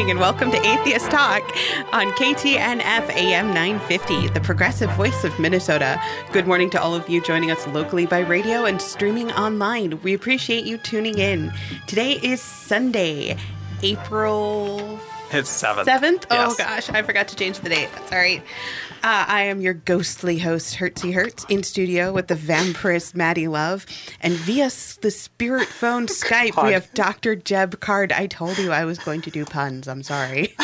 morning and welcome to Atheist Talk on KTNF AM 950, the progressive voice of Minnesota. Good morning to all of you joining us locally by radio and streaming online. We appreciate you tuning in. Today is Sunday, April It's seventh. 7th? Oh Yes. gosh, I forgot to change the date. That's all right. Uh, I am your ghostly host, Hertzy Hertz, in studio with the vampirist Maddie Love. And via the spirit phone Skype, we have Dr. Jeb Card. I told you I was going to do puns. I'm sorry.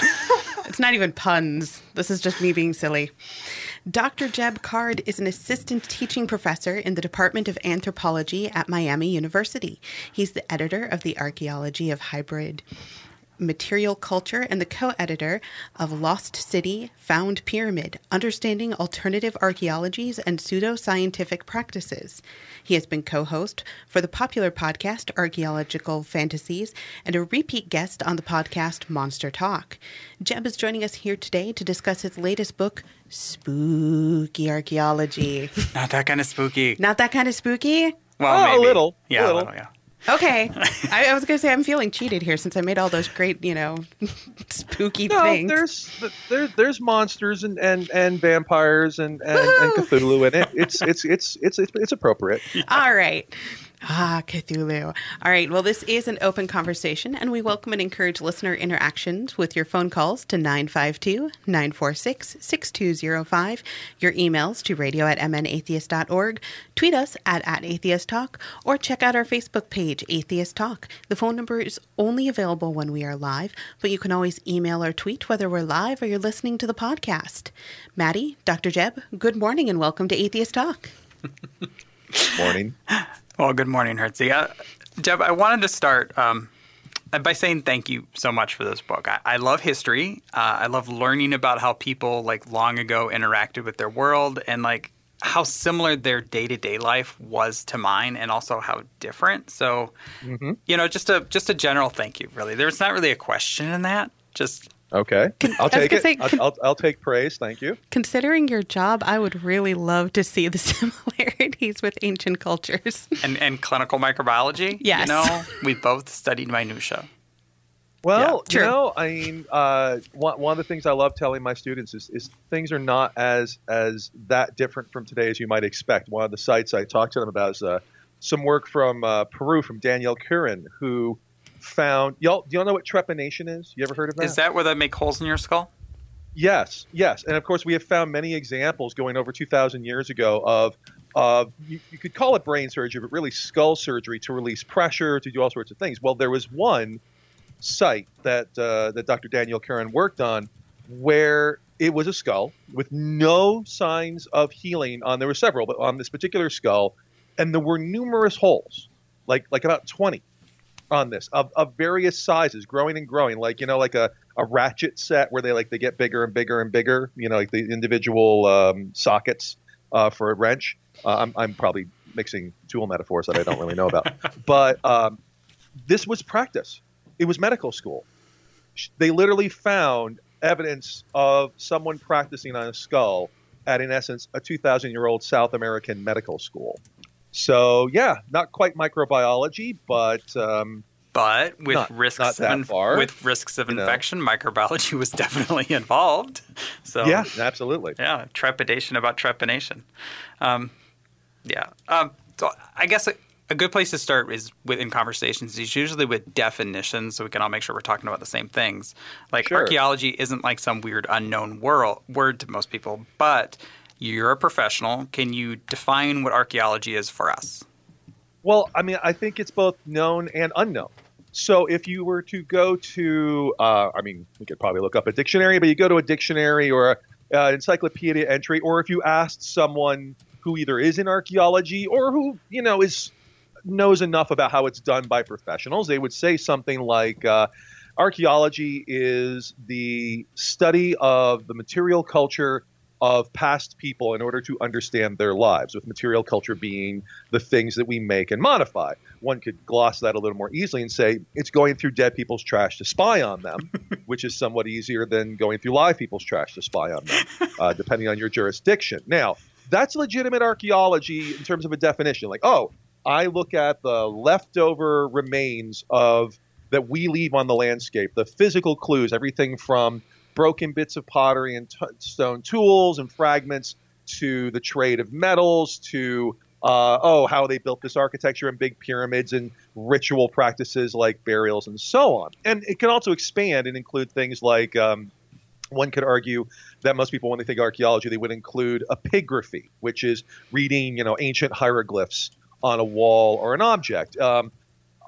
it's not even puns. This is just me being silly. Dr. Jeb Card is an assistant teaching professor in the Department of Anthropology at Miami University. He's the editor of the Archaeology of Hybrid Material Culture and the co editor of Lost City, Found Pyramid Understanding Alternative Archaeologies and Pseudoscientific Practices. He has been co host for the popular podcast Archaeological Fantasies and a repeat guest on the podcast Monster Talk. Jeb is joining us here today to discuss his latest book, Spooky Archaeology. Not that kind of spooky. Not that kind of spooky? Well, Oh, a little, Yeah, a little. little. Yeah. Okay. I, I was going to say I'm feeling cheated here since I made all those great, you know, spooky No, things. there's there, there's monsters and, and, and vampires and, and, and Cthulhu in it. It's it's it's it's it's, it's appropriate. All right. Ah, Cthulhu. All right. Well, this is an open conversation, and we welcome and encourage listener interactions with your phone calls to 952 946 6205, your emails to radio at mnatheist.org, tweet us at, at Atheist Talk, or check out our Facebook page, Atheist Talk. The phone number is only available when we are live, but you can always email or tweet whether we're live or you're listening to the podcast. Maddie, Dr. Jeb, good morning and welcome to Atheist Talk. Morning. Well, good morning, Hertzy. Uh, I wanted to start um, by saying thank you so much for this book. I, I love history. Uh, I love learning about how people like long ago interacted with their world and like how similar their day to day life was to mine, and also how different. So, you know, just a just a general thank you. Really, there's not really a question in that. Just Okay, I'll take it. say, I'll, I'll, I'll take praise. Thank you. Considering your job, I would really love to see the similarities with ancient cultures. and, and clinical microbiology. Yes. you know, we both studied minutia. Well, Yeah, you true. know, I mean, uh, one, one of the things I love telling my students is, is things are not as as that different from today as you might expect. One of the sites I talked to them about is uh, some work from uh, Peru from Danielle Kurin, who found y'all. Do y'all know what trepanation is? You ever heard of that? Is that where they make holes in your skull? Yes, yes, and of course we have found many examples going over 2,000 years ago of of you, you could call it brain surgery, but really skull surgery to release pressure, to do all sorts of things. Well, there was one site that uh, that Dr. Daniel Kurin worked on where it was a skull with no signs of healing on. There were several, but on this particular skull, and there were numerous holes, like like about 20 on this of, of various sizes, growing and growing, like you know, like a, a ratchet set where they like they get bigger and bigger and bigger, you know, like the individual um, sockets uh, for a wrench. Uh, I'm, I'm probably mixing tool metaphors that I don't really know about, but um, this was practice. It was medical school. They literally found evidence of someone practicing on a skull at, in essence, a 2,000 year old South American medical school. So yeah, not quite microbiology, but um, But with Not- risks not of that inf- far, with risks of you know. infection, microbiology was definitely involved. So yeah, absolutely. yeah, trepidation about trepanation. Um, yeah. Um, so I guess a, a good place to start is within conversations is usually with definitions, so we can all make sure we're talking about the same things. Like Sure. archaeology isn't like some weird unknown world word to most people, but you're a professional. Can you define what archaeology is for us? Well, I mean, I think it's both known and unknown. So if you were to go to, uh, I mean, we could probably look up a dictionary, but you go to a dictionary or an uh, encyclopedia entry, or if you asked someone who either is in archaeology or who you know is knows enough about how it's done by professionals, they would say something like. Uh, Archaeology is the study of the material culture of past people in order to understand their lives, with material culture being the things that we make and modify. One could gloss that a little more easily and say it's going through dead people's trash to spy on them, which is somewhat easier than going through live people's trash to spy on them, uh, depending on your jurisdiction. Now, that's legitimate archaeology in terms of a definition. Like, oh, I look at the leftover remains of that we leave on the landscape, the physical clues, everything from broken bits of pottery and t- stone tools and fragments to the trade of metals to uh, oh how they built this architecture and big pyramids and ritual practices like burials and so on. And it can also expand and include things like um, one could argue that most people, when they think archaeology, they would include epigraphy, which is reading, you know, ancient hieroglyphs on a wall or an object. Um,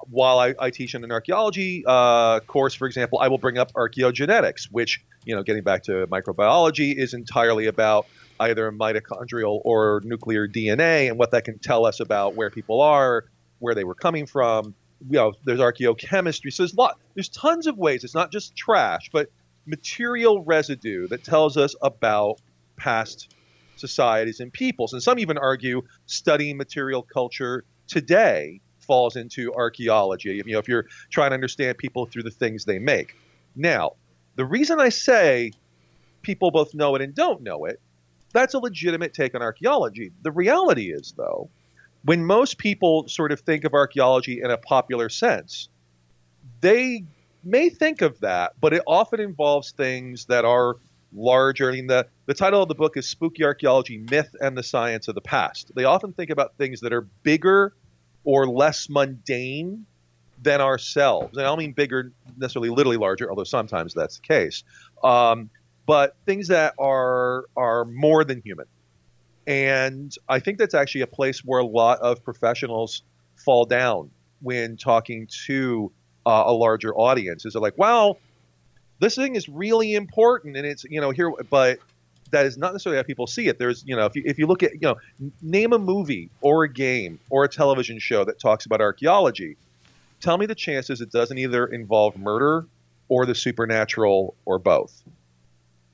while I, I, teach in an archaeology uh, course, for example, I will bring up archaeogenetics, which, you know, getting back to microbiology, is entirely about either mitochondrial or nuclear DNA and what that can tell us about where people are, where they were coming from. You know, there's archaeochemistry. So there's lot. There's tons of ways. It's not just trash, but material residue that tells us about past societies and peoples. And some even argue studying material culture today falls into archaeology. You know, if you're trying to understand people through the things they make. Now, the reason I say people both know it and don't know it, that's a legitimate take on archaeology. The reality is, though, when most people sort of think of archaeology in a popular sense, they may think of that, but it often involves things that are larger. I mean, the, the title of the book is Spooky Archaeology Myth and the Science of the Past. They often think about things that are bigger or less mundane than ourselves. And I don't mean bigger, necessarily literally larger, although sometimes that's the case. Um, but things that are are more than human. And I think that's actually a place where a lot of professionals fall down when talking to uh, a larger audience. Is it like, well, this thing is really important, and it's you know here, but that is not necessarily how people see it. There's you know if you if you look at you know name a movie or a game or a television show that talks about archaeology, tell me the chances it doesn't either involve murder or the supernatural or both.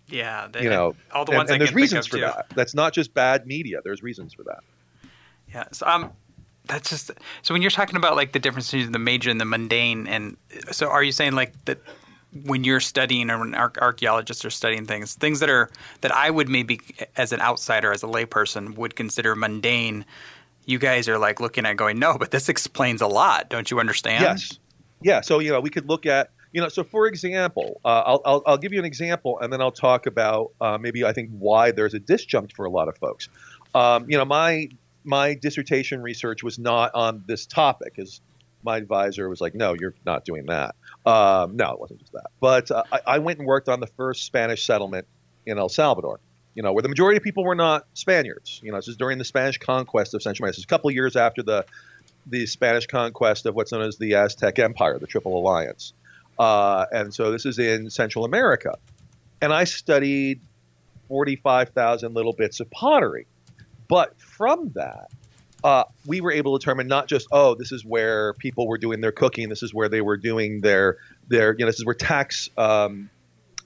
Yeah, they, you know, all the ones and, and there's reasons for too. that. That's not just bad media. There's reasons for that. Yeah. So um, that's just so when you're talking about like the difference between the major and the mundane, and so are you saying like that when you're studying or when archaeologists are studying things, things that are that I would maybe as an outsider, as a layperson, would consider mundane. You guys are like looking at going, no, but this explains a lot. Don't you understand? Yes. Yeah. So you know, we could look at you know. So for example, uh, I'll, I'll, I'll give you an example, and then I'll talk about uh, maybe I think why there's a disjunct for a lot of folks. Um, you know, my my dissertation research was not on this topic, as my advisor was like, "No, you're not doing that." Um, no, it wasn't just that. But uh, I, I, went and worked on the first Spanish settlement in El Salvador. You know, where the majority of people were not Spaniards. You know, this is during the Spanish conquest of Central America. This is a couple of years after the the Spanish conquest of what's known as the Aztec Empire, the Triple Alliance. Uh, and so this is in Central America. And I studied 45,000 little bits of pottery. But from that, uh, we were able to determine not just oh this is where people were doing their cooking, this is where they were doing their their you know this is where tax um,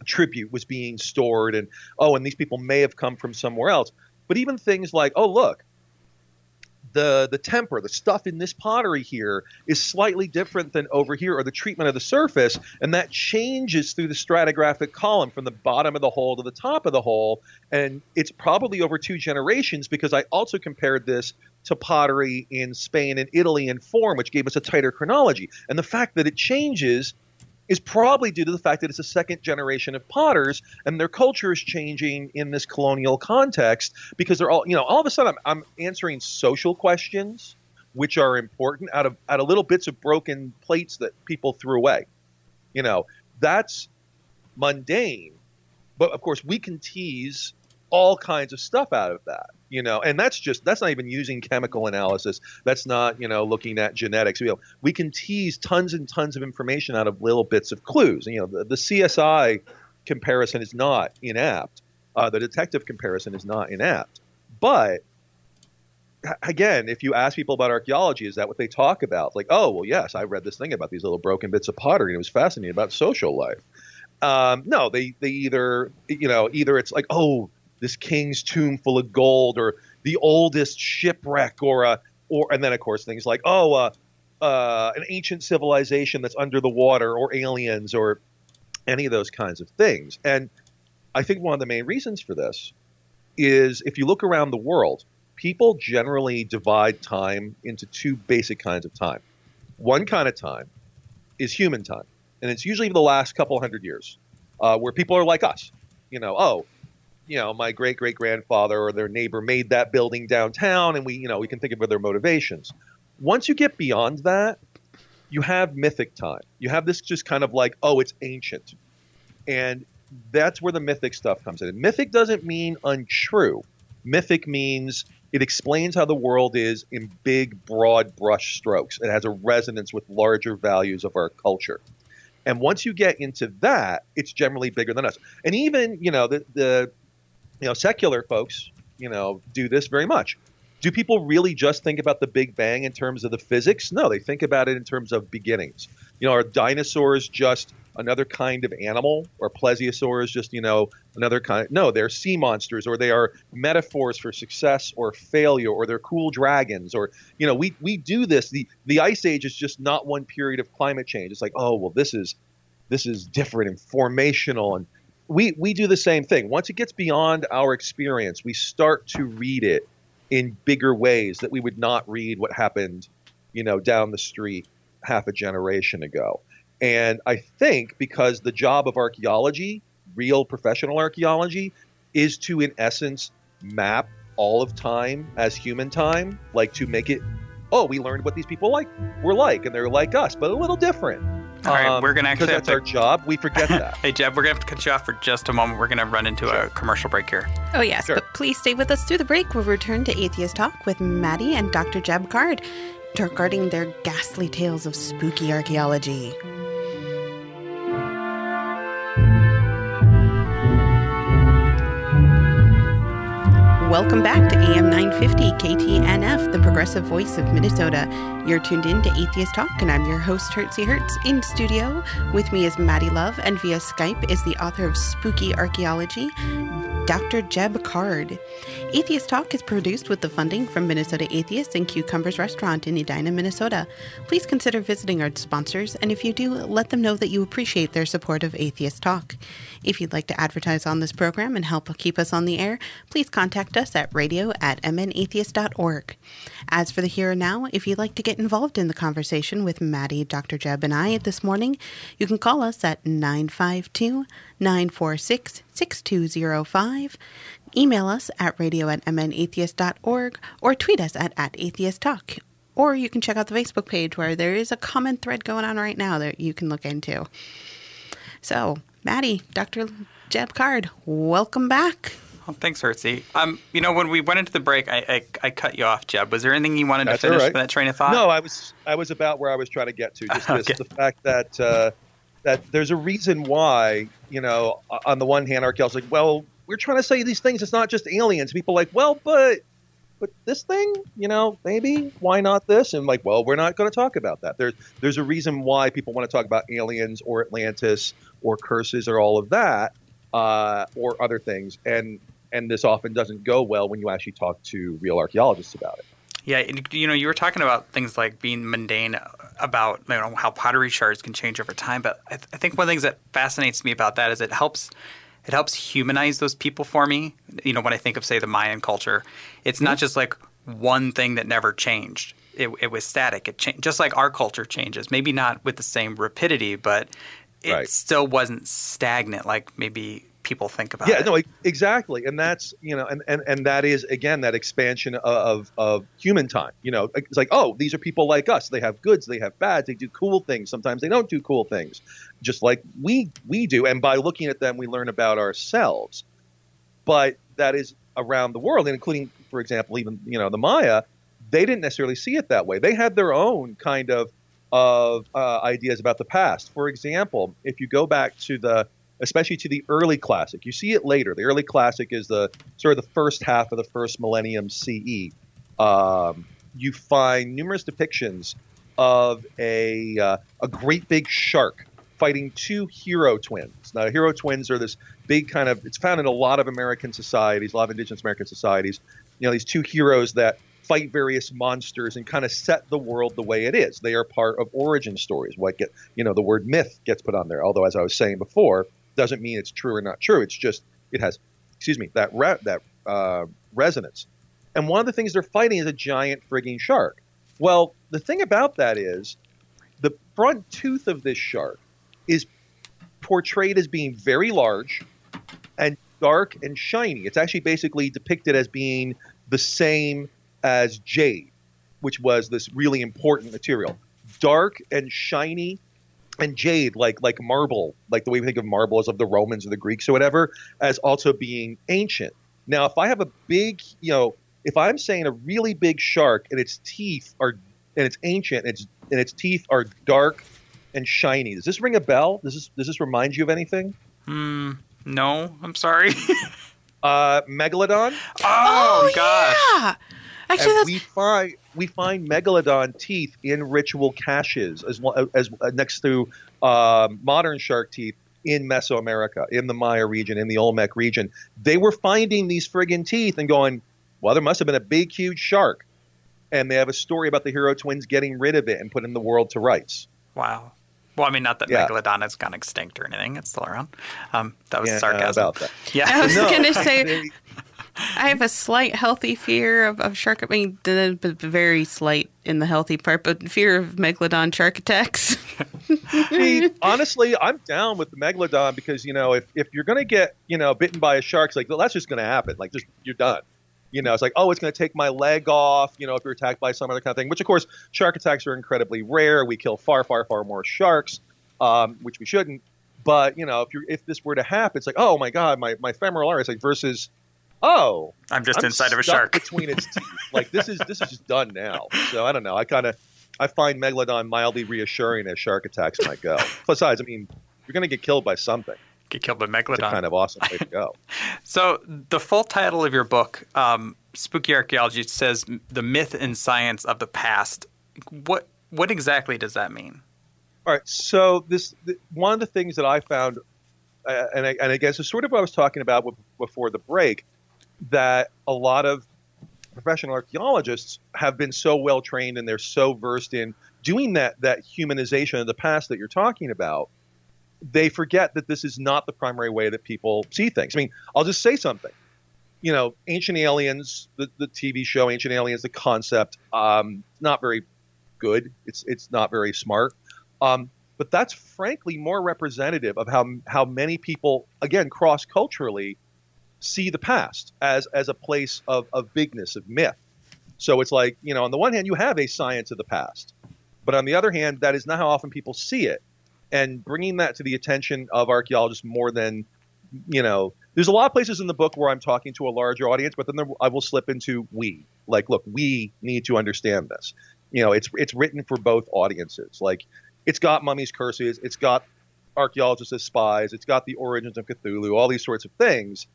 tribute was being stored, and oh and these people may have come from somewhere else. But even things like oh look, the the temper, the stuff in this pottery here is slightly different than over here, or the treatment of the surface, and that changes through the stratigraphic column from the bottom of the hole to the top of the hole, and it's probably over two generations because I also compared this to pottery in Spain and Italy in form, which gave us a tighter chronology, and the fact that it changes is probably due to the fact that it's a second generation of potters and their culture is changing in this colonial context because they're all, you know, all of a sudden I'm, I'm answering social questions which are important out of out of little bits of broken plates that people threw away. You know, that's mundane, but of course we can tease all kinds of stuff out of that you know and that's just that's not even using chemical analysis. That's not you know looking at genetics. You know, we can tease tons and tons of information out of little bits of clues. You know the, the csi comparison is not inapt. Uh, the detective comparison is not inapt. But again if you ask people about archaeology is that what they talk about? Like oh well yes i read this thing about these little broken bits of pottery and it was fascinating about social life. Um, no they they either you know either it's like oh this king's tomb full of gold or the oldest shipwreck or a or and then of course things like oh uh, uh, an ancient civilization that's under the water or aliens or any of those kinds of things and i think one of the main reasons for this is if you look around the world people generally divide time into two basic kinds of time one kind of time is human time, and it's usually the last couple hundred years, uh, where people are like us. You know, oh, you know, my great great grandfather or their neighbor made that building downtown, and we, you know, we can think of their motivations. Once you get beyond that, you have mythic time. You have this just kind of like, oh, it's ancient, and that's where the mythic stuff comes in. mythic doesn't mean untrue. Mythic means it explains how the world is in big, broad brush strokes. It has a resonance with larger values of our culture. And once you get into that, it's generally bigger than us. And even, you know, the, the you know, secular folks, you know, do this very much. Do people really just think about the Big Bang in terms of the physics? No, they think about it in terms of beginnings. You know, are dinosaurs just another kind of animal, or plesiosaurs just you know another kind. No, they're sea monsters, or they are metaphors for success or failure, or they're cool dragons, or you know we we do this. the The ice age is just not one period of climate change. It's like oh well, this is this is different and formational, and we we do the same thing. Once it gets beyond our experience, we start to read it in bigger ways that we would not read what happened, you know, down the street half a generation ago. And I think because the job of archaeology, real professional archaeology, is to, in essence, map all of time as human time, like to make it, oh, we learned what these people like were like, and they're like us, but a little different. All right, um, we're gonna actually because that's to... our job. We forget that. hey, Jeb, we're gonna have to cut you off for just a moment. We're gonna run into sure. a commercial break here. Oh yes, sure. but please stay with us through the break. We'll return to Atheist Talk with Maddie and Dr. Jeb Card regarding their ghastly tales of spooky archaeology. Welcome back to AM 950 KTNF, the progressive voice of Minnesota. You're tuned in to Atheist Talk, and I'm your host, Hertzie Hertz. In studio with me is Maddie Love, and via Skype is the author of Spooky Archaeology, Dr. Jeb Card. Atheist Talk is produced with the funding from Minnesota Atheists and Cucumbers Restaurant in Edina, Minnesota. Please consider visiting our sponsors, and if you do, let them know that you appreciate their support of Atheist Talk. If you'd like to advertise on this program and help keep us on the air, please contact us at radio at mnatheist.org. As for the here and now, if you'd like to get involved in the conversation with Maddie, Dr. Jeb, and I this morning, you can call us at 952 946 6205. Email us at radio at mnatheist.org or tweet us at, at atheisttalk. Or you can check out the Facebook page where there is a common thread going on right now that you can look into. So, Maddie, Dr. Jeb Card, welcome back. Well, thanks, Hertzie. Um, you know, when we went into the break, I, I, I cut you off, Jeb. Was there anything you wanted That's to finish right. that train of thought? No, I was I was about where I was trying to get to. Just this, okay. the fact that uh, that there's a reason why, you know, on the one hand, archaeologists like, well, we're trying to say these things. It's not just aliens. People like, well, but but this thing, you know, maybe why not this? And like, well, we're not going to talk about that. There's there's a reason why people want to talk about aliens or Atlantis or curses or all of that uh, or other things. And and this often doesn't go well when you actually talk to real archaeologists about it. Yeah, you know, you were talking about things like being mundane about you know how pottery shards can change over time, but I, th- I think one of the things that fascinates me about that is it helps it helps humanize those people for me. You know, when I think of say the Mayan culture, it's mm-hmm. not just like one thing that never changed. It, it was static. It changed, just like our culture changes. Maybe not with the same rapidity, but it right. still wasn't stagnant like maybe people think about yeah, it. no, exactly, and that's you know, and, and and that is again that expansion of of human time. You know, it's like oh, these are people like us. They have goods, they have bads, they do cool things. Sometimes they don't do cool things, just like we we do. And by looking at them, we learn about ourselves. But that is around the world, including, for example, even you know the Maya. They didn't necessarily see it that way. They had their own kind of of uh, ideas about the past. For example, if you go back to the especially to the early classic. You see it later. The early classic is the sort of the first half of the first millennium CE. Um, you find numerous depictions of a uh, a great big shark fighting two hero twins. Now, hero twins are this big kind of. It's found in a lot of American societies, a lot of indigenous American societies. You know, these two heroes that fight various monsters and kind of set the world the way it is. They are part of origin stories. What get you know the word myth gets put on there. Although, as I was saying before, doesn't mean it's true or not true. It's just it has, excuse me, that re- that uh, resonance. And one of the things they're fighting is a giant frigging shark. Well, the thing about that is, the front tooth of this shark is portrayed as being very large and dark and shiny. It's actually basically depicted as being the same as jade, which was this really important material. Dark and shiny and jade like like marble, like the way we think of marble as of the Romans or the Greeks or whatever, as also being ancient. Now, if I have a big, you know, if I'm saying a really big shark and its teeth are and it's ancient and its and its teeth are dark and shiny, does this ring a bell? Does this does this remind you of anything? Hmm. No, I'm sorry. uh, megalodon. Oh, oh gosh. Yeah. Actually, and we find we find megalodon teeth in ritual caches as well as, uh, next to uh, modern shark teeth in Mesoamerica, in the Maya region, in the Olmec region. They were finding these friggin' teeth and going, well, there must have been a big, huge shark. And they have a story about the hero twins getting rid of it and putting the world to rights. Wow. Well, I mean, not that yeah. Megalodon has gone extinct or anything; it's still around. Um, that was yeah, sarcasm. About that. Yeah, I was no. going to say I have a slight healthy fear of, of shark. I mean, very slight in the healthy part, but fear of megalodon shark attacks. See, honestly, I'm down with the megalodon because you know if, if you're to get you know bitten by a shark, it's like well, that's just to happen. Like just you're done. You know, it's like oh, it's going to take my leg off. You know, if you're attacked by some other kind of thing. Which of course, shark attacks are incredibly rare. We kill far, far, far more sharks, um, which we shouldn't. But you know, if you if this were to happen, it's like oh my god, my, my femoral artery. It's like versus oh, I'm just I'm inside of a shark between its teeth. like this is this is just done now. So I don't know. I kind of I find megalodon mildly reassuring as shark attacks might go. Besides, I mean, you're going to get killed by something. Get killed by megalodon. It's kind of awesome way to go. so the full title of your book, um, Spooky Archaeology, says the myth and science of the past. What what exactly does that mean? All right. So this one of the things that I found, uh, and, I, and I guess it's sort of what I was talking about before the break that a lot of professional archaeologists have been so well trained and they're so versed in doing that that humanization of the past that you're talking about they forget that this is not the primary way that people see things. I mean i'll just say something. You know ancient aliens the, the tv show ancient aliens the concept um, not very good. It's it's not very smart. Um, but that's frankly more representative of how how many people again cross culturally see the past as as a place of, of bigness of myth. So it's like you know, on the one hand, you have a science of the past, but on the other hand, that is not how often people see it. And bringing that to the attention of archaeologists more than you know, there's a lot of places in the book where I'm talking to a larger audience, but then there, I will slip into we. Like, look, we need to understand this. You know, it's it's written for both audiences. Like, it's got mummies' curses, it's got archaeologists as spies, it's got the origins of Cthulhu, all these sorts of things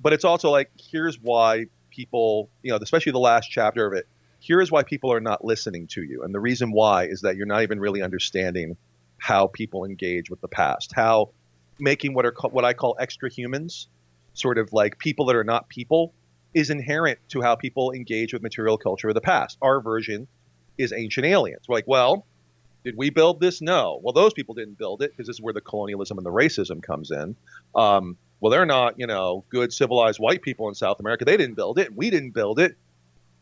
but it's also like here's why people, you know, especially the last chapter of it. Here is why people are not listening to you, and the reason why is that you're not even really understanding how people engage with the past, how making what are what I call extra humans, sort of like people that are not people, is inherent to how people engage with material culture of the past. Our version is ancient aliens. We're like, well, did we build this? No. Well, those people didn't build it because this is where the colonialism and the racism comes in. Um, well, they're not, you know, good civilized white people in South America. They didn't build it. We didn't build it.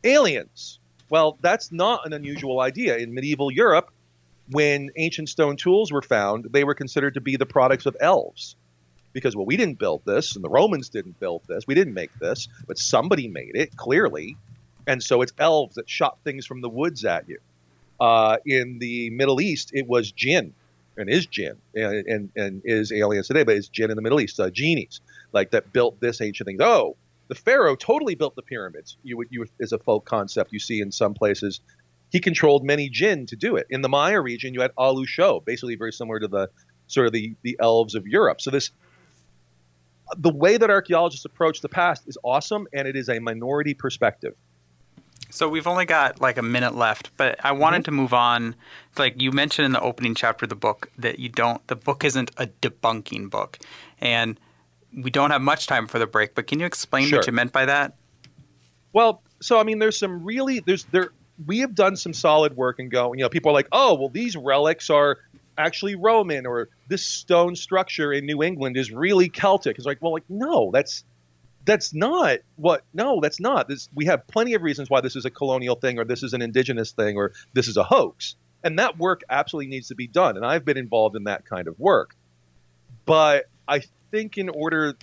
Aliens. Well, that's not an unusual idea. In medieval Europe, when ancient stone tools were found, they were considered to be the products of elves. Because, well, we didn't build this, and the Romans didn't build this. We didn't make this, but somebody made it, clearly. And so it's elves that shot things from the woods at you. Uh, in the Middle East, it was jinn and is jinn and, and, and is aliens today, but it's jinn in the Middle East, uh, genies like that built this ancient thing. Oh, the pharaoh totally built the pyramids. You you is a folk concept you see in some places. He controlled many jinn to do it. In the Maya region, you had Alu Sho, basically very similar to the sort of the the elves of Europe. So this the way that archaeologists approach the past is awesome, and it is a minority perspective. So we've only got like a minute left, but I wanted mm-hmm. to move on. Like you mentioned in the opening chapter of the book that you don't the book isn't a debunking book. And we don't have much time for the break, but can you explain sure. what you meant by that? Well, so I mean there's some really there's there we have done some solid work and go, you know, people are like, "Oh, well these relics are actually Roman or this stone structure in New England is really Celtic." It's like, "Well, like no, that's that's not what no that's not this we have plenty of reasons why this is a colonial thing or this is an indigenous thing or this is a hoax And that work absolutely needs to be done. And I've been involved in that kind of work. But I think in order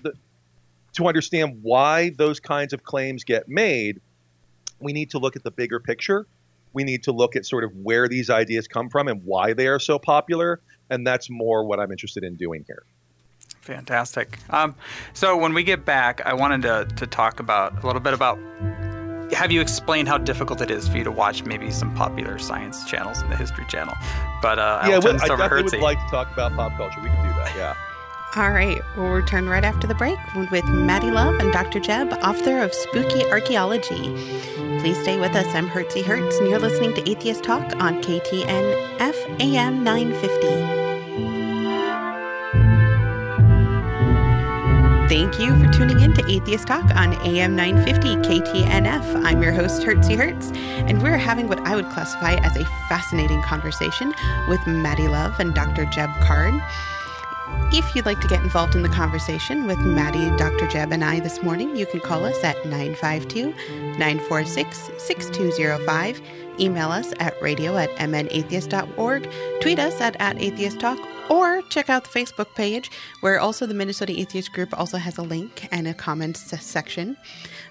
to understand why those kinds of claims get made, we need to look at the bigger picture. We need to look at sort of where these ideas come from and why they are so popular. And that's more what I'm interested in doing here. Fantastic. Um, so when we get back, I wanted to, to talk about a little bit about have you explained how difficult it is for you to watch maybe some popular science channels in the History Channel? But uh, yeah, well, I definitely would like to talk about pop culture. We can do that. Yeah. All right, we'll return right after the break with Maddie Love and Dr. Jeb, author of Spooky Archaeology. Please stay with us. I'm Hertzie Hertz, and you're listening to Atheist Talk on KTNF AM 950. Thank you for tuning in to Atheist Talk on AM 950 KTNF. I'm your host, Hertzie Hertz, and we're having what I would classify as a fascinating conversation with Maddie Love and Dr. Jeb Card. If you'd like to get involved in the conversation with Maddie, Dr. Jeb, and I this morning, you can call us at 952 946 6205. Email us at radio at mnatheist.org. Tweet us at, at or check out the Facebook page where also the Minnesota Atheist Group also has a link and a comments section.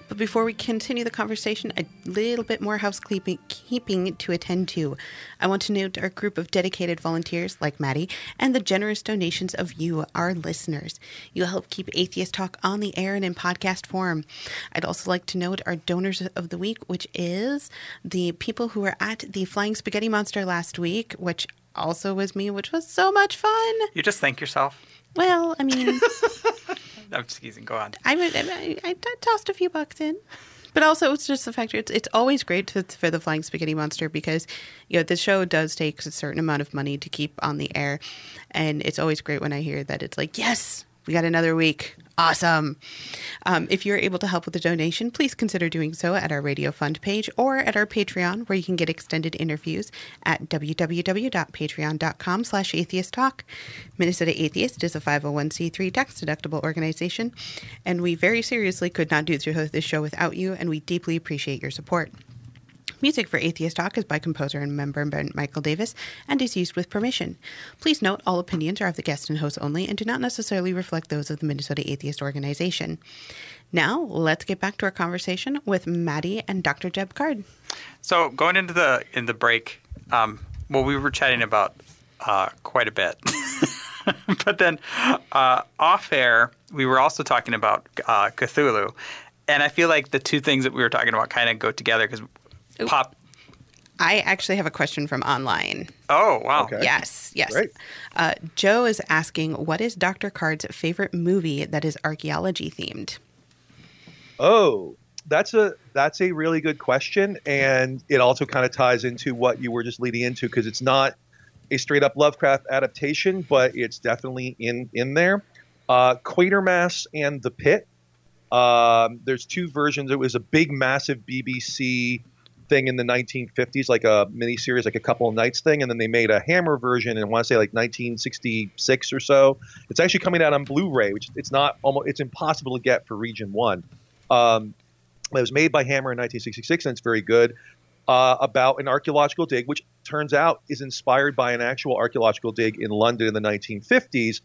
But before we continue the conversation, a little bit more housekeeping to attend to. I want to note our group of dedicated volunteers like Maddie and the generous donations of you, our listeners. You help keep Atheist Talk on the air and in podcast form. I'd also like to note our donors of the week, which is the people who were at the Flying Spaghetti Monster last week, which also was me, which was so much fun. You just thank yourself. Well, I mean, I'm just teasing. Go on. I, I, I, I tossed a few bucks in. But also, it's just the fact it's it's always great to, for the Flying Spaghetti Monster because you know the show does take a certain amount of money to keep on the air, and it's always great when I hear that it's like yes, we got another week. Awesome. Um, if you're able to help with a donation, please consider doing so at our Radio Fund page or at our Patreon, where you can get extended interviews at www.patreon.com slash atheist talk. Minnesota Atheist is a 501c3 tax-deductible organization, and we very seriously could not do this show without you, and we deeply appreciate your support. Music for Atheist Talk is by composer and member Michael Davis and is used with permission. Please note all opinions are of the guest and host only and do not necessarily reflect those of the Minnesota Atheist Organization. Now, let's get back to our conversation with Maddie and Dr. Jeb Card. So, going into the in the break, um, well, we were chatting about uh, quite a bit. but then uh, off air, we were also talking about uh, Cthulhu. And I feel like the two things that we were talking about kind of go together because pop. I actually have a question from online. Oh, wow. Okay. Yes, yes. Uh, Joe is asking, what is Dr. Card's favorite movie that is archaeology themed? Oh, that's a that's a really good question, and it also kind of ties into what you were just leading into because it's not a straight up Lovecraft adaptation, but it's definitely in in there. Uh, Quatermass and the Pit. Um, there's two versions. It was a big, massive BBC thing in the 1950s, like a mini series, like a couple of nights thing, and then they made a Hammer version, and I want to say like 1966 or so. It's actually coming out on Blu-ray, which it's not almost it's impossible to get for Region One. Um, it was made by Hammer in 1966, and it's very good. Uh, about an archaeological dig, which turns out is inspired by an actual archaeological dig in London in the 1950s,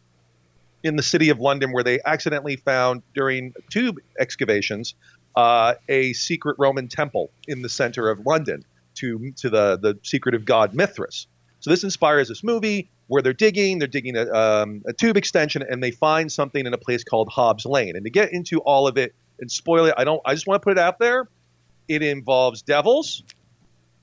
in the city of London, where they accidentally found during tube excavations uh, a secret Roman temple in the center of London to to the the secretive god Mithras. So this inspires this movie where they're digging, they're digging a, um, a tube extension, and they find something in a place called Hobbs Lane. And to get into all of it and spoil it, I don't. I just want to put it out there. It involves devils.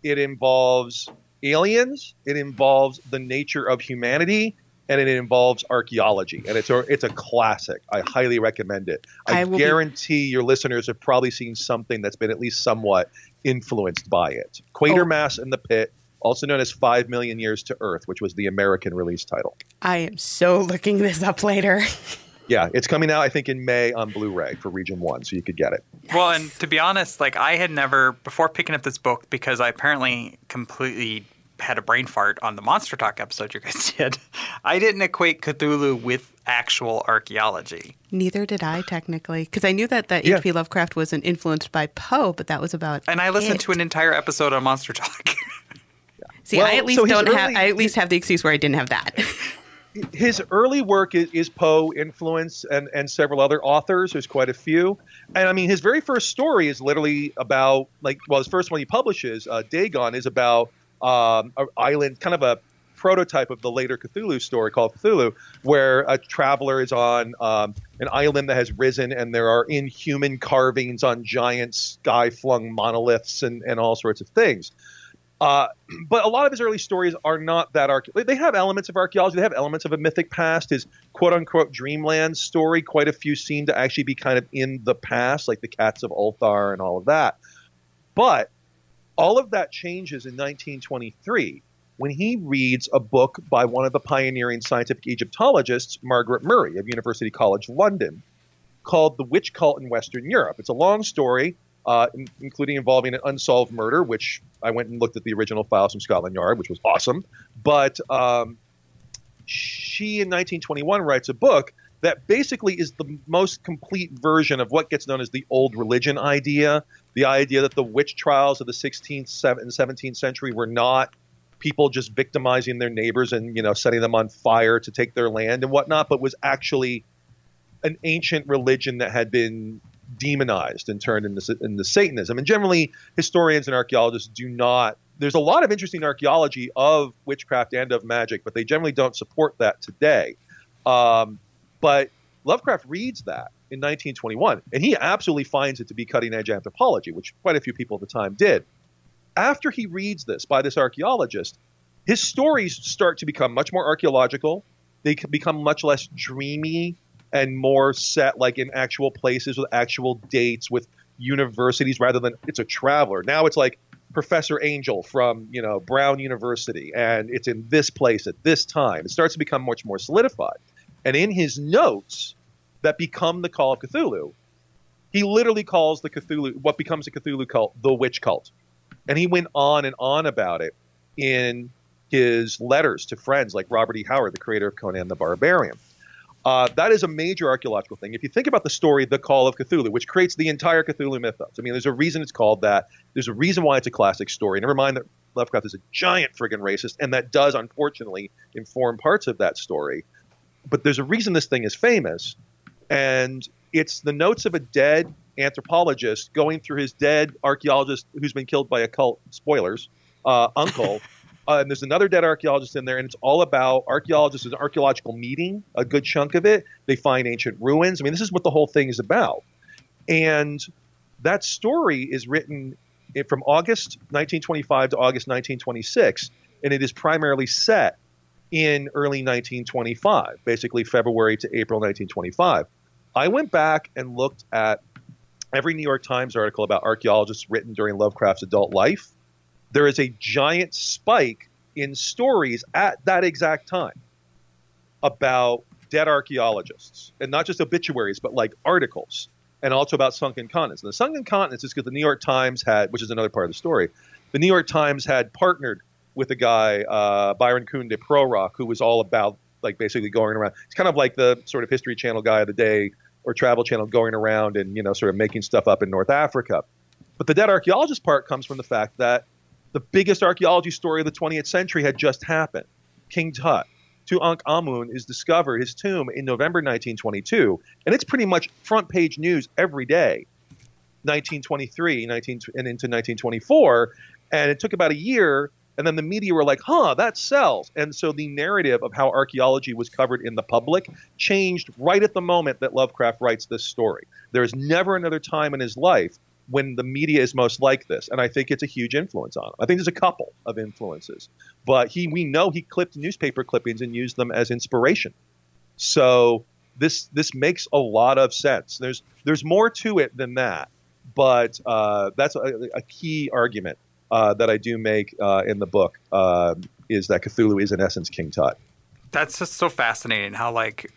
It involves aliens. It involves the nature of humanity and it involves archaeology, and it's a it's a classic. I highly recommend it. I, I guarantee be... your listeners have probably seen something that's been at least somewhat influenced by it. Quatermass oh. in the Pit, also known as Five Million Years to Earth, which was the American release title. I am so looking this up later. yeah, it's coming out I think in May on Blu-ray for Region One, so you could get it. Well, and to be honest, like I had never before picking up this book because I apparently completely had a brain fart on the Monster Talk episode you guys did. I didn't equate Cthulhu with actual archaeology. Neither did I technically, because I knew that that yeah. H.P. Lovecraft wasn't influenced by Poe, but that was about. And I listened it. to an entire episode on Monster Talk. See, well, I at least so don't early, have. I at least have the excuse where I didn't have that. his early work is, is Poe influence and and several other authors. There's quite a few, and I mean his very first story is literally about like well his first one he publishes, uh, Dagon, is about um, an island, kind of a prototype of the later Cthulhu story called Cthulhu, where a traveler is on um, an island that has risen and there are inhuman carvings on giant sky flung monoliths and, and all sorts of things. Uh, but a lot of his early stories are not that arch. They have elements of archaeology. They have elements of a mythic past. His quote unquote dreamland story, quite a few seem to actually be kind of in the past, like the Cats of Ulthar and all of that. But all of that changes in 1923 when he reads a book by one of the pioneering scientific Egyptologists, Margaret Murray of University College London, called The Witch Cult in Western Europe. It's a long story uh, in, including involving an unsolved murder, which I went and looked at the original files from Scotland Yard, which was awesome. But um, she in 1921 writes a book that basically is the most complete version of what gets known as the old religion idea the idea that the witch trials of the 16th and 17th century were not people just victimizing their neighbors and you know setting them on fire to take their land and whatnot but was actually an ancient religion that had been demonized and turned into, into Satanism. And generally, historians and archaeologists do not. There's a lot of interesting archaeology of witchcraft and of magic, but they generally don't support that today. Um, but Lovecraft reads that in 1921, and he absolutely finds it to be cutting edge anthropology, which quite a few people at the time did. After he reads this by this archaeologist, his stories start to become much more archaeological. They become much less dreamy and more set like in actual places with actual dates with universities rather than it's a traveler. Now it's like Professor Angell from you know Brown University, and it's in this place at this time. It starts to become much more solidified. And in his notes that become the Call of Cthulhu, he literally calls the Cthulhu what becomes a Cthulhu cult the witch cult, and he went on and on about it in his letters to friends like Robert E. Howard, the creator of Conan the Barbarian. Uh, that is a major archaeological thing. If you think about the story, The Call of Cthulhu, which creates the entire Cthulhu mythos, I mean, there's a reason it's called that. There's a reason why it's a classic story. Never mind that Lovecraft is a giant friggin' racist, and that does, unfortunately, inform parts of that story. But there's a reason this thing is famous, and it's the notes of a dead anthropologist going through his dead archaeologist who's been killed by a cult, spoilers, uh, uncle. Uh, and there's another dead archaeologist in there, and it's all about archaeologists an archaeological meeting, a good chunk of it. They find ancient ruins. I mean, this is what the whole thing is about. And that story is written from August 1925 to August 1926, and it is primarily set in early 1925, basically February to April 1925. I went back and looked at every New York Times article about archaeologists written during Lovecraft's adult life there is a giant spike in stories at that exact time about dead archaeologists, and not just obituaries, but like articles, and also about sunken continents. And the sunken continents is because the New York Times had, which is another part of the story, the New York Times had partnered with a guy, uh, Byron Khun de Prorok, who was all about like basically going around. It's kind of like the sort of History Channel guy of the day or Travel Channel going around and you know sort of making stuff up in North Africa. But the dead archaeologist part comes from the fact that the biggest archaeology story of the 20th century had just happened. King Tut, Tutankhamun, is discovered, his tomb, in November 1922, and it's pretty much front page news every day, 1923 19, and into 1924. And it took about a year, and then the media were like, huh, that sells. And so the narrative of how archaeology was covered in the public changed right at the moment that Lovecraft writes this story. There is never another time in his life when the media is most like this. And I think it's a huge influence on him. I think there's a couple of influences. But he we know he clipped newspaper clippings and used them as inspiration. So this this makes a lot of sense. There's there's more to it than that, but uh, that's a, a, key argument uh, that I do make uh, in the book uh, is that Cthulhu is in essence King Tut. That's just so fascinating how like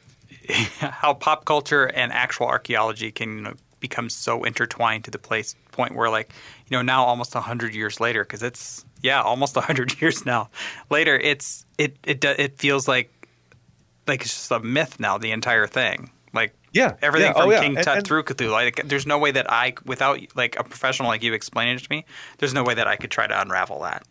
how pop culture and actual archaeology can you know, becomes so intertwined to the place point where like you know now almost 100 years later because it's yeah almost 100 years now later it's it it it feels like like it's just a myth now the entire thing yeah everything yeah. from oh, yeah. king tut and, and, through cthulhu like there's no way that i without like a professional like you explaining it to me there's no way that i could try to unravel that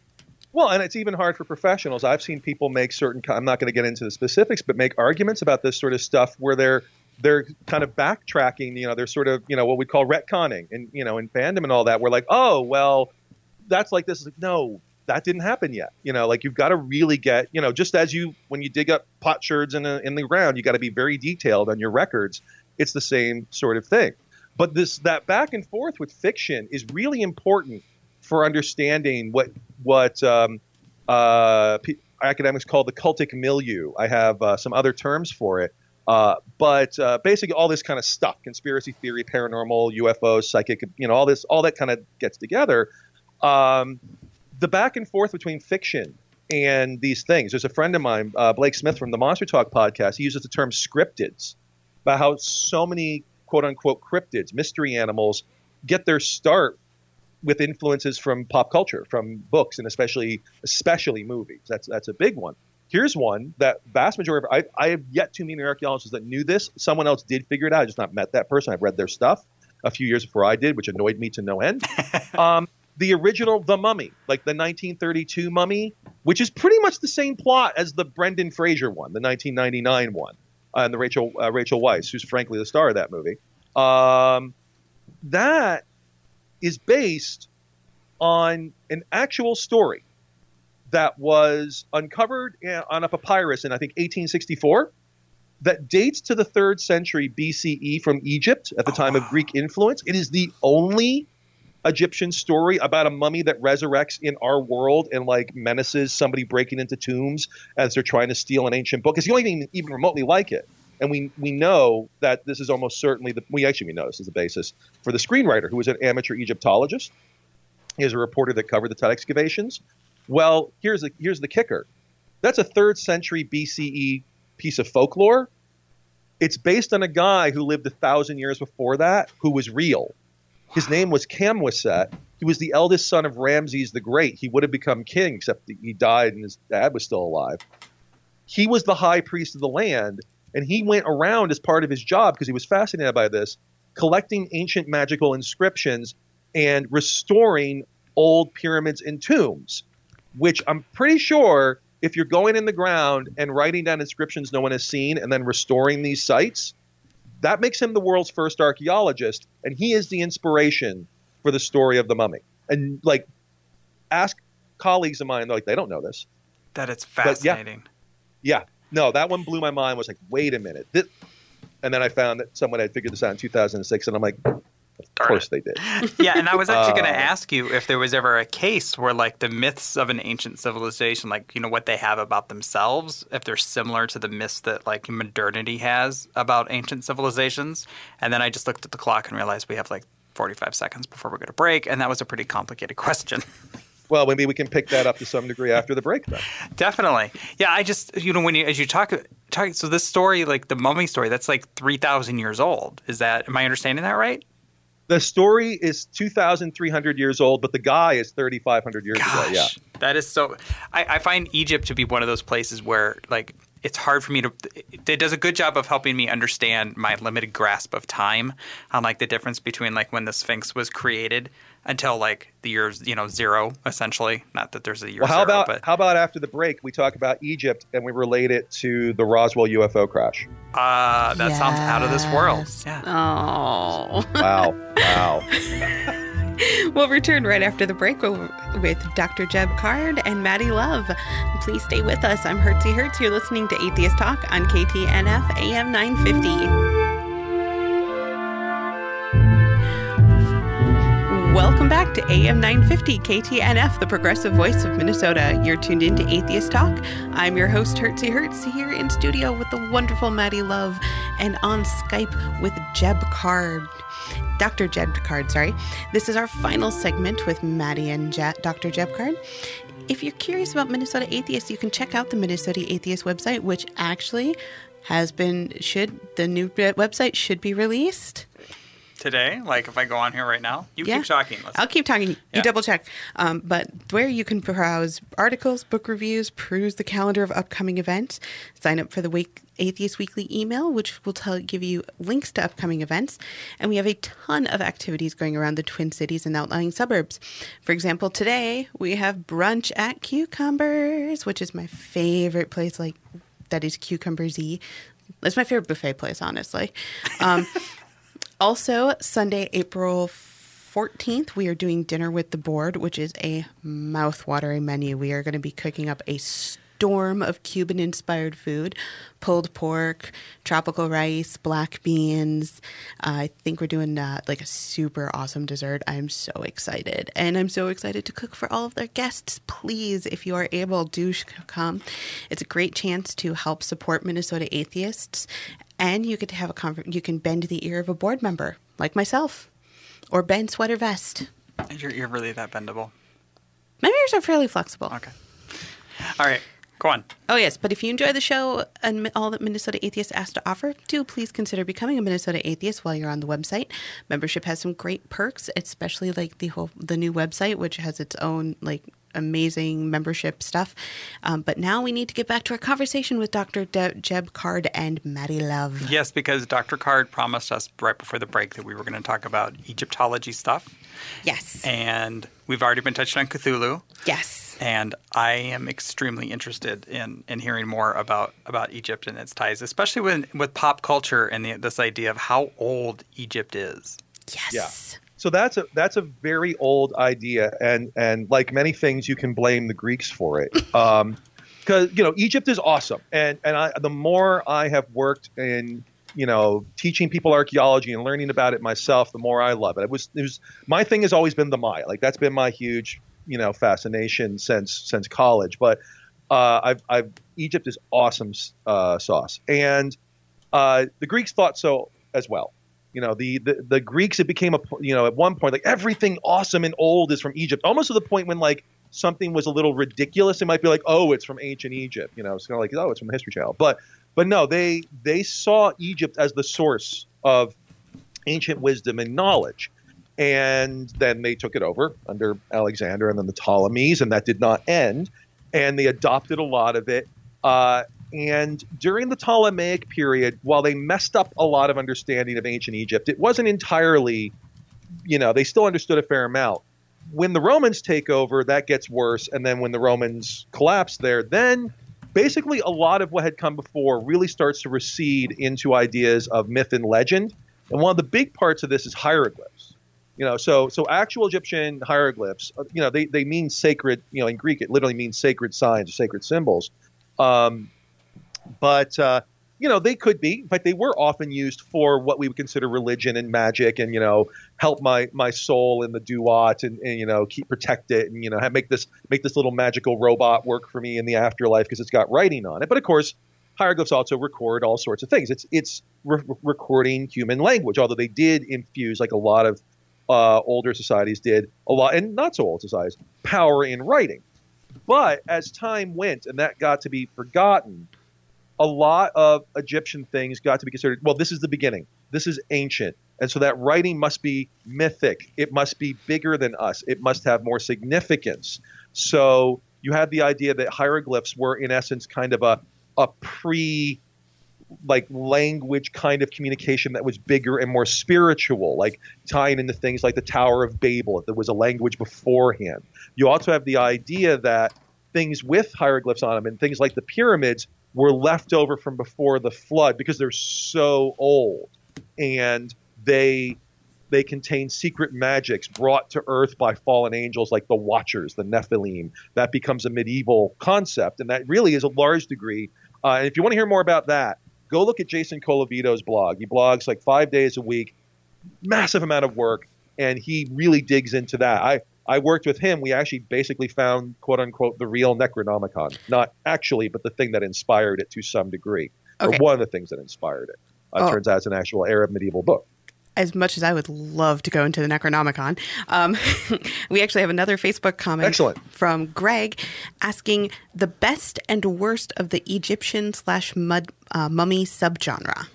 Well, and it's even hard for professionals. I've seen people make certain. I'm not going to get into the specifics, but make arguments about this sort of stuff where they're they're kind of backtracking. You know, they're sort of you know what we call retconning, and you know, in fandom and all that. We're like, oh well, that's like this. Is like, no, that didn't happen yet. You know, like you've got to really get, you know, just as you when you dig up potsherds in, a, in the ground, you got to be very detailed on your records. It's the same sort of thing. But this that back and forth with fiction is really important for understanding what what um, uh, academics call the cultic milieu. I have uh, some other terms for it. Uh, but uh, basically, all this kind of stuff, conspiracy theory, paranormal, UFOs, psychic, you know, all this, all that kind of gets together. Um, the back and forth between fiction and these things. There's a friend of mine, uh, Blake Smith from the Monster Talk podcast. He uses the term scriptids about how so many quote unquote cryptids, mystery animals, get their start with influences from pop culture, from books, and especially especially movies. That's that's a big one. Here's one that vast majority of I, I have yet to meet an archaeologist that knew this. Someone else did figure it out. I just not met that person. I've read their stuff a few years before I did, which annoyed me to no end. um, the original The Mummy, like the 1932 Mummy, which is pretty much the same plot as the Brendan Fraser one, the 1999 one, uh, and the Rachel uh, Rachel Weisz, who's frankly the star of that movie. Um, that is based on an actual story that was uncovered on a papyrus in I think 1864 that dates to the third century BCE from Egypt at the time of Greek influence. It is the only Egyptian story about a mummy that resurrects in our world and like menaces somebody breaking into tombs as they're trying to steal an ancient book. It's the only thing even remotely like it. And we we know that this is almost certainly the we actually we know this is the basis for the screenwriter who was an amateur Egyptologist. He is a reporter that covered the Tut excavations. Well, here's the here's the kicker. That's a third century BCE piece of folklore. It's based on a guy who lived a thousand years before that, who was real his name was Khaemwaset. He was the eldest son of Ramses the Great. He would have become king, except he died and his dad was still alive. He was the high priest of the land, and he went around as part of his job because he was fascinated by this, collecting ancient magical inscriptions and restoring old pyramids and tombs, which I'm pretty sure if you're going in the ground and writing down inscriptions no one has seen and then restoring these sites, that makes him the world's first archaeologist, and he is the inspiration for the story of the mummy. And like, ask colleagues of mine, they're like, they don't know this. That it's fascinating. Yeah, yeah, no, that one blew my mind. Was like, wait a minute, this, and then I found that someone had figured this out in 2006, and I'm like, of course they did. yeah, and I was actually uh, going to ask you if there was ever a case where like the myths of an ancient civilization, like you know what they have about themselves, if they're similar to the myths that like modernity has about ancient civilizations. And then I just looked at the clock and realized we have like 45 seconds before we go to break, and that was a pretty complicated question. Well, maybe we can pick that up to some degree after the break, then. Definitely, yeah. I just you know when you as you talk talk so this story like the mummy story that's like three thousand years old. Is that am I understanding that right? The story is 2,300 years old, but the guy is 3,500 years ago. Yeah, that is so. I, I find Egypt to be one of those places where, like, it's hard for me to it does a good job of helping me understand my limited grasp of time on like the difference between like when the sphinx was created until like the years you know zero essentially. Not that there's a year well, how zero, about but how about after the break we talk about egypt and we relate it to the roswell ufo crash? Uh that yes. sounds out of this world. Yeah. Oh. Wow. Wow we'll return right after the break with Dr. Jeb Card and Maddie Love. Please stay with us. I'm Hertzie Hertz. You're listening to Atheist Talk on KTNF AM 950. Welcome back to AM 950 KTNF, the progressive voice of Minnesota. You're tuned in to Atheist Talk. I'm your host, Hertzie Hertz, here in studio with the wonderful Maddie Love and on Skype with Jeb Card. Dr. Jeb Card, sorry. This is our final segment with Maddie and Je- Dr. Jeb Card. If you're curious about Minnesota Atheists, you can check out the Minnesota Atheist website, which actually has been should the new website should be released today? Like if I go on here right now, you Yeah. keep talking. Let's- I'll keep talking. You Yeah. double check. Um, but where you can browse articles, book reviews, peruse the calendar of upcoming events, sign up for the Wake Atheist Weekly email, which will tell give you links to upcoming events, and we have a ton of activities going around the Twin Cities and outlying suburbs. For example, today we have brunch at Cucumbers, which is my favorite place. Like that is Cucumber Z. It's my favorite buffet place, honestly. Um, also, Sunday, April 14th, we are doing Dinner with the Board, which is a mouth-watering menu. We are going to be cooking up a storm of Cuban-inspired food, pulled pork, tropical rice, black beans. Uh, I think we're doing uh, like a super awesome dessert. I'm so excited. And I'm so excited to cook for all of their guests. Please, if you are able, do come. It's a great chance to help support Minnesota atheists and you get to have a conver- you can bend the ear of a board member like myself or bend sweater vest You're, you're really that bendable. my ears are fairly flexible Okay. All right. Go on. oh yes but if you enjoy the show and all that minnesota atheist has to offer do please consider becoming a minnesota atheist while you're on the website membership has some great perks especially like the whole the new website which has its own like amazing membership stuff um, but now we need to get back to our conversation with dr De- jeb card and maddie love Yes, because Dr. Card promised us right before the break that we were going to talk about Egyptology stuff. yes And we've already been touched on Cthulhu. yes And I am extremely interested in, in hearing more about, about Egypt and its ties, especially with, with pop culture and the, this idea of how old Egypt is. yes So that's a that's a very old idea, and and like many things, you can blame the Greeks for it. Um, because you know Egypt is awesome, and and I, the more I have worked in you know teaching people archaeology and learning about it myself, the more I love it. It was it was my thing has always been the Maya, like that's been my huge you know fascination since since college. But uh, I've I've Egypt is awesome uh, sauce, and uh, the Greeks thought so as well. You know, the, the the Greeks it became a you know at one point like everything awesome and old is from Egypt, almost to the point when like something was a little ridiculous, it might be like, oh, it's from ancient Egypt. You know, it's kind of like, oh, it's from the History Channel. But but no, they they saw Egypt as the source of ancient wisdom and knowledge. And then they took it over under Alexander and then the Ptolemies, and that did not end. And they adopted a lot of it. Uh, and during the Ptolemaic period, while they messed up a lot of understanding of ancient Egypt, it wasn't entirely, you know, they still understood a fair amount. When the Romans take over, that gets worse. And then when the Romans collapse there, then basically a lot of what had come before really starts to recede into ideas of myth and legend. And one of the big parts of this is hieroglyphs. You know, so so actual Egyptian hieroglyphs, uh, you know, they, they mean sacred, you know, in Greek it literally means sacred signs or sacred symbols. Um, but uh, you know they could be, but they were often used for what we would consider religion and magic, and you know help my my soul in the duat, and, and you know keep protect it, and you know have, make this make this little magical robot work for me in the afterlife because it's got writing on it. But of course, hieroglyphs also record all sorts of things. It's it's re- recording human language, although they did infuse like a lot of uh, older societies did a lot, and not so old societies, power in writing. But as time went and that got to be forgotten, a lot of Egyptian things got to be considered. Well, this is the beginning. This is ancient, and so that writing must be mythic. It must be bigger than us. It must have more significance. So you had the idea that hieroglyphs were, in essence, kind of a a pre like language kind of communication that was bigger and more spiritual, like tying into things like the Tower of Babel, if there was a language beforehand. You also have the idea that things with hieroglyphs on them and things like the pyramids were left over from before the flood because they're so old. And they they contain secret magics brought to earth by fallen angels like the watchers the nephilim. That becomes a medieval concept and that really is a large degree uh, and if you want to hear more about that go look at jason colavito's blog. He blogs like five days a week massive amount of work and he really digs into that. I I worked with him. We actually basically found, quote unquote, the real Necronomicon. Not actually, but the thing that inspired it to some degree, Okay. or one of the things that inspired it. Uh, Oh. Turns out it's an actual Arab medieval book. as much as I would love to go into the Necronomicon, um, we actually have another Facebook comment Excellent. from Greg asking the best and worst of the Egyptian slash mud uh, mummy subgenre.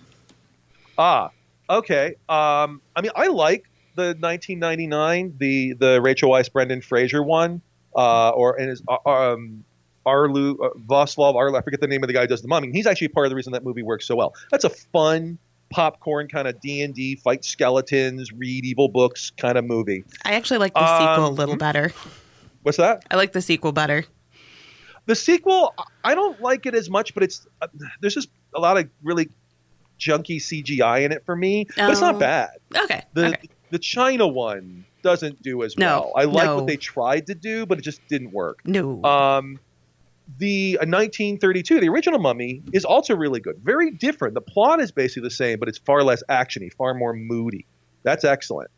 Ah, Okay. Um, I mean, I like the 1999, the the Rachel Weisz, Brendan Fraser one, uh, or and his uh, um, Arlu uh, Vosloo Arlu. I forget the name of the guy who does the Mummy. He's actually part of the reason that movie works so well. That's a fun popcorn kind of D and D fight skeletons, read evil books kind of movie. I actually like the um, sequel a little better. What's that? I like the sequel better. The sequel, I don't like it as much, but it's uh, there's just a lot of really junky CGI in it for me, but it's not oh. bad. Okay. The okay. The China one doesn't do as no, well. I like no. what they tried to do, but it just didn't work. No. Um, the 1932, the original Mummy, is also really good. Very different. The plot is basically the same, but it's far less actiony, far more moody. That's excellent.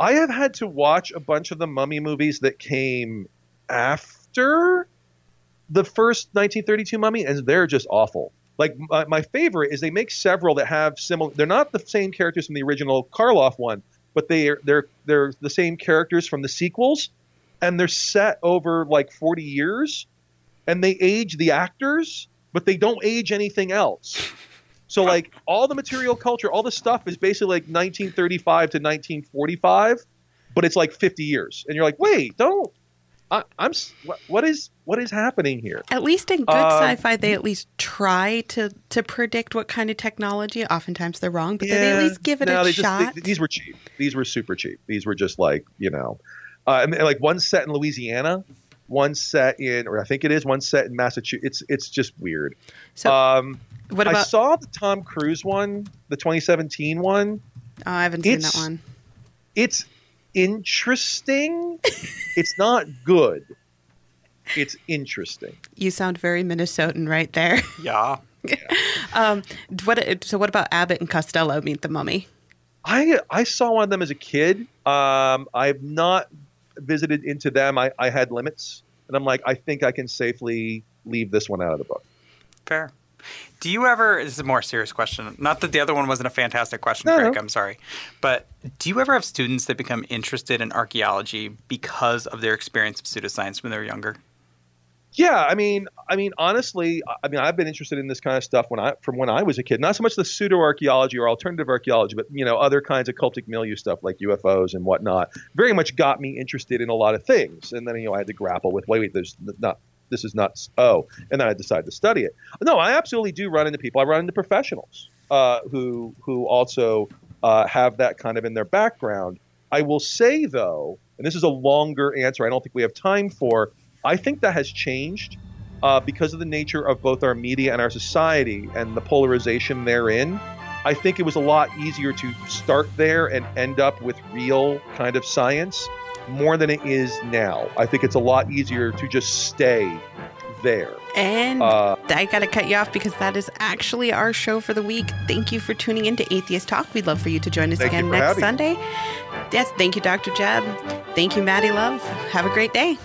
I have had to watch a bunch of the Mummy movies that came after the first 1932 Mummy, and they're just awful. Like my, my favorite is they make several that have similar. They're not the same characters from the original Karloff one, but they are they're they're the same characters from the sequels, and they're set over like 40 years, and they age the actors, but they don't age anything else. So like all the material culture, all the stuff is basically like 1935 to 1945, but it's like 50 years, and you're like, wait, don't I, am what is what is happening here? At least in good um, sci-fi, they at least try to to predict what kind of technology. Oftentimes they're wrong, but yeah, they at least give it no, a shot. Just, they, these were cheap. These were super cheap. These were just like you know, uh, and, like one set in Louisiana, one set in, or I think it is one set in Massachusetts. It's it's just weird. So um, what about? I saw the Tom Cruise one, the 2017 one. Oh, I haven't seen that one. It's interesting. it's not good. It's interesting. You sound very Minnesotan right there. Yeah. um, what? So, what about Abbott and Costello meet the Mummy? I I saw one of them as a kid. Um, I've not visited into them. I, I had limits, and I'm like, I think I can safely leave this one out of the book. Fair. Do you ever? This is a more serious question. Not that the other one wasn't a fantastic question, no, Craig. No. I'm sorry, but do you ever have students that become interested in archaeology because of their experience of pseudoscience when they're younger? Yeah, I mean, I mean, honestly, I mean, I've been interested in this kind of stuff when I from when I was a kid. Not so much the pseudo archaeology or alternative archaeology, but you know, other kinds of cultic milieu stuff like UFOs and whatnot. Very much got me interested in a lot of things, and then you know, I had to grapple with wait, wait, there's not this is not oh and then i decide to study it. No i absolutely do run into people. I run into professionals uh, who who also uh, have that kind of in their background. I will say though and this is a longer answer i don't think we have time for i think that has changed uh, because of the nature of both our media and our society and the polarization therein. I think it was a lot easier to start there and end up with real kind of science more than it is now. I think it's a lot easier to just stay there. And uh, I got to cut you off because that is actually our show for the week. Thank you for tuning in to Atheist Talk. We'd love for you to join us again next Sunday. Yes, thank you, Dr. Jeb. Thank you, Maddie Love. Have a great day.